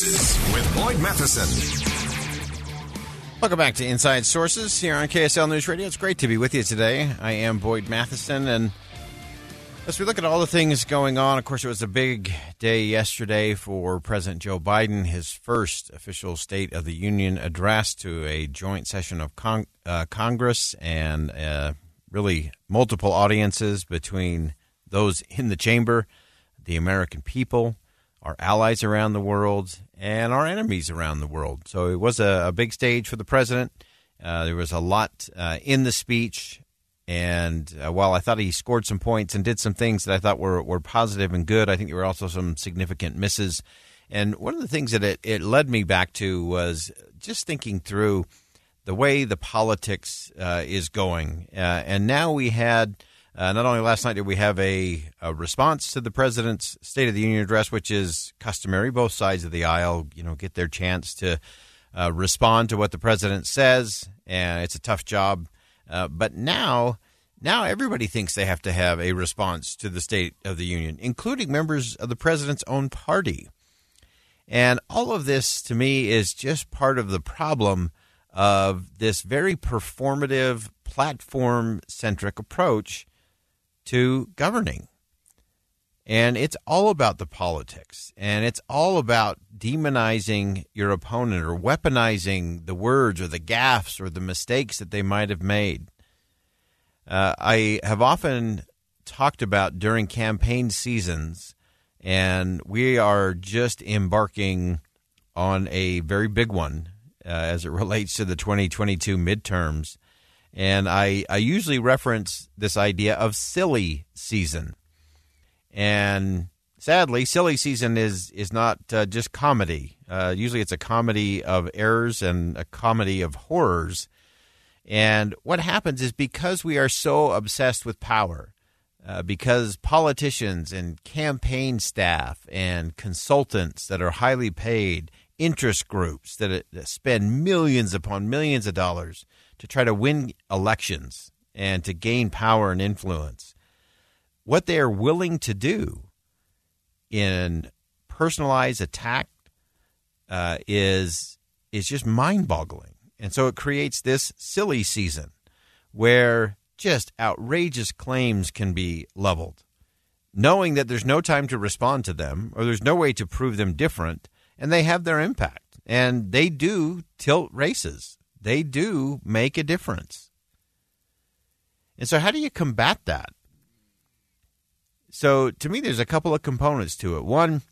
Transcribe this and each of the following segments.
Sources with Boyd Matheson. Welcome back to Inside Sources here on KSL News Radio. It's great to be with you today. I am Boyd Matheson, and as we look at all the things going on, of course, it was a big day yesterday for President Joe Biden, his first official State of the Union address to a joint session of Cong- uh, Congress and uh, really multiple audiences between those in the chamber, the American people, our allies around the world, and our enemies around the world. So it was a, a big stage for the president. Uh, there was a lot uh, in the speech. And uh, while I thought he scored some points and did some things that I thought were, were positive and good, I think there were also some significant misses. And one of the things that it, it led me back to was just thinking through the way the politics uh, is going. Uh, and now we had uh, not only last night did we have a, a, response to the president's State of the Union address, which is customary, both sides of the aisle, you know, get their chance to uh, respond to what the president says, and it's a tough job. Uh, but now, now everybody thinks they have to have a response to the State of the Union, including members of the president's own party. And all of this, to me, is just part of the problem of this very performative, platform centric approach to governing. And it's all about the politics, and it's all about demonizing your opponent or weaponizing the words or the gaffes or the mistakes that they might have made. Uh, I have often talked about during campaign seasons, and we are just embarking on a very big one uh, as it relates to the 2022 midterms. And I, I usually reference this idea of silly season. And sadly, silly season is, is not uh, just comedy. Uh, usually it's a comedy of errors and a comedy of horrors. And what happens is because we are so obsessed with power, uh, because politicians and campaign staff and consultants that are highly paid, interest groups that spend millions upon millions of dollars to try to win elections and to gain power and influence. What they are willing to do in personalized attack uh, is is just mind-boggling, and so it creates this silly season where just outrageous claims can be leveled, knowing that there's no time to respond to them or there's no way to prove them different, and they have their impact, and they do tilt races they do make a difference. And so, how do you combat that? So, to me, there's a couple of components to it. One,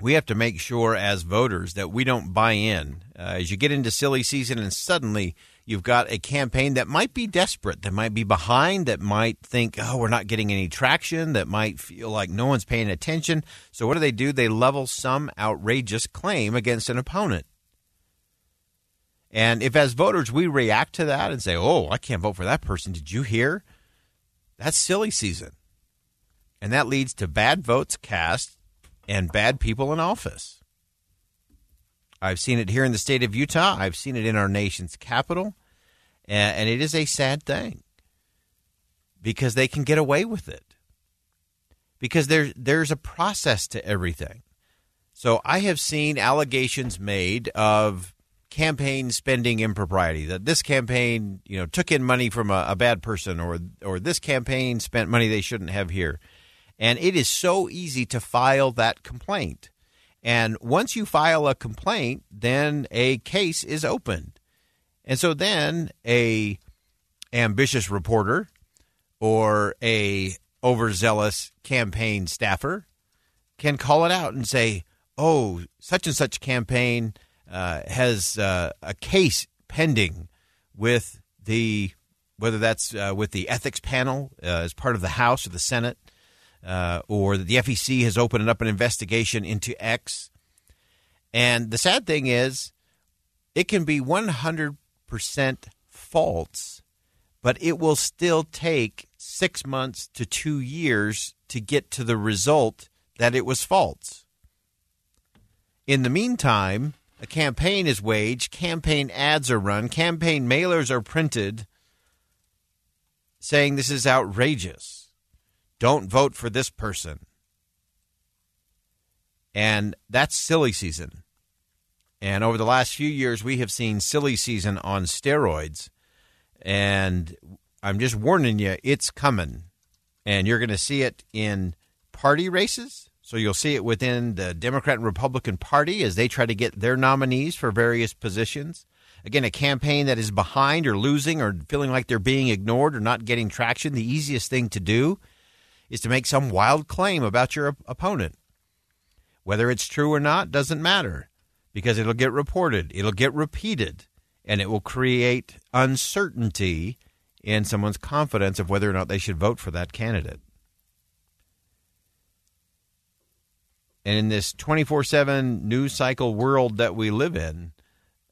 we have to make sure as voters that we don't buy in. Uh, as you get into silly season and suddenly you've got a campaign that might be desperate, that might be behind, that might think, oh, we're not getting any traction, that might feel like no one's paying attention. So, what do they do? They level some outrageous claim against an opponent. And if, as voters, we react to that and say, oh, I can't vote for that person, did you hear? That's silly season. And that leads to bad votes cast and bad people in office. I've seen it here in the state of Utah, I've seen it in our nation's capital, and it is a sad thing because they can get away with it. Because there, there's a process to everything. So I have seen allegations made of campaign spending impropriety that this campaign you know took in money from a, a, bad person or or this campaign spent money they shouldn't have here. And it is so easy to file that complaint. And once you file a complaint then a case is opened. And so then a ambitious reporter or a overzealous campaign staffer can call it out and say oh such and such campaign uh, has uh, a case pending with the whether that's uh, with the ethics panel uh, as part of the House or the Senate, uh, or the FEC has opened up an investigation into X, And the sad thing is, it can be 100% false, but it will still take six months to two years to get to the result that it was false. In the meantime, a campaign is waged, campaign ads are run, campaign mailers are printed saying this is outrageous. Don't vote for this person. And that's silly season. And over the last few years, we have seen silly season on steroids. And I'm just warning you, it's coming. And you're going to see it in party races. So you'll see it within the Democrat and Republican Party as they try to get their nominees for various positions. Again, a campaign that is behind or losing or feeling like they're being ignored or not getting traction, the easiest thing to do is to make some wild claim about your opponent. Whether it's true or not doesn't matter because it'll get reported, it'll get repeated, and it will create uncertainty in someone's confidence of whether or not they should vote for that candidate. And in this 24 7 news cycle world that we live in,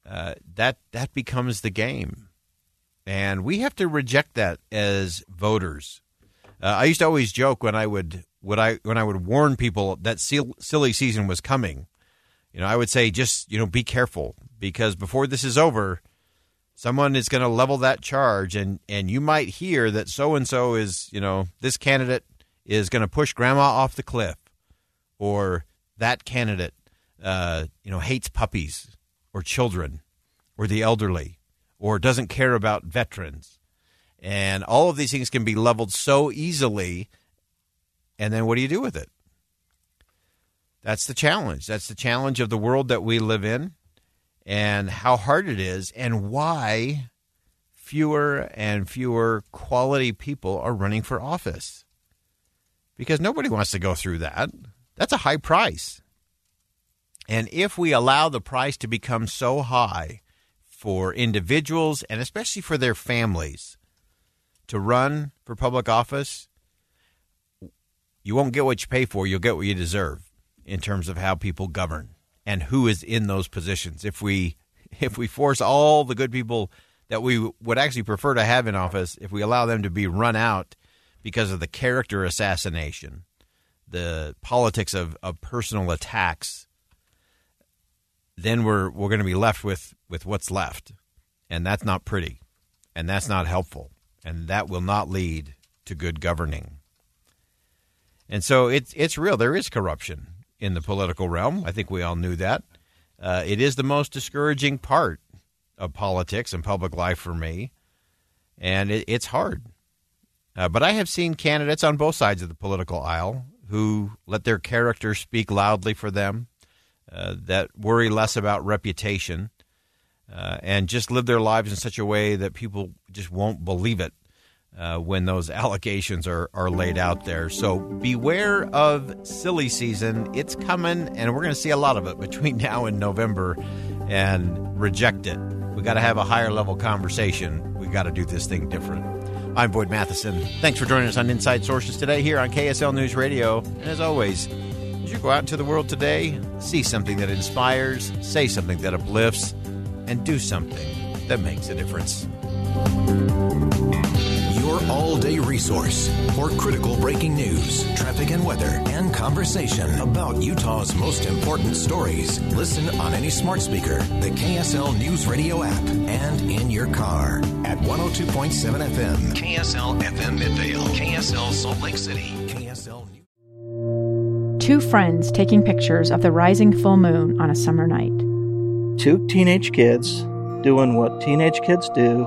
uh, that, that becomes the game. And we have to reject that as voters. Uh, I used to always joke when I would would I when I would warn people that silly season was coming. You know, I would say just you know be careful because before this is over, someone is going to level that charge, and and you might hear that so and so is you know this candidate is going to push grandma off the cliff, or that candidate uh, you know hates puppies or children or the elderly or doesn't care about veterans. And all of these things can be leveled so easily. And then what do you do with it? That's the challenge. That's the challenge of the world that we live in and how hard it is and why fewer and fewer quality people are running for office. Because nobody wants to go through that. That's a high price. And if we allow the price to become so high for individuals and especially for their families to run for public office, you won't get what you pay for, you'll get what you deserve in terms of how people govern and who is in those positions. If we if we force all the good people that we would actually prefer to have in office, if we allow them to be run out because of the character assassination, the politics of, of personal attacks, then we're we're going to be left with, with what's left. And that's not pretty. And that's not helpful. And that will not lead to good governing. And so it's it's real. There is corruption in the political realm. I think we all knew that. Uh, it is the most discouraging part of politics and public life for me, and it, it's hard. Uh, but I have seen candidates on both sides of the political aisle who let their character speak loudly for them, uh, that worry less about reputation, uh, and just live their lives in such a way that people just won't believe it uh, when those allegations are, are laid out there. So beware of silly season. It's coming, and we're going to see a lot of it between now and November, and reject it. We got to have a higher level conversation. We got to do this thing different. I'm Boyd Matheson. Thanks for joining us on Inside Sources today here on KSL News Radio. And as always, as you go out into the world today, see something that inspires, say something that uplifts, and do something that makes a difference all day resource for critical breaking news, traffic and weather, and conversation about Utah's most important stories. Listen on any smart speaker, the KSL News Radio app, and in your car at 102.7 FM, KSL FM Midvale, KSL Salt Lake City, KSL News. Two friends taking pictures of the rising full moon on a summer night. Two teenage kids doing what teenage kids do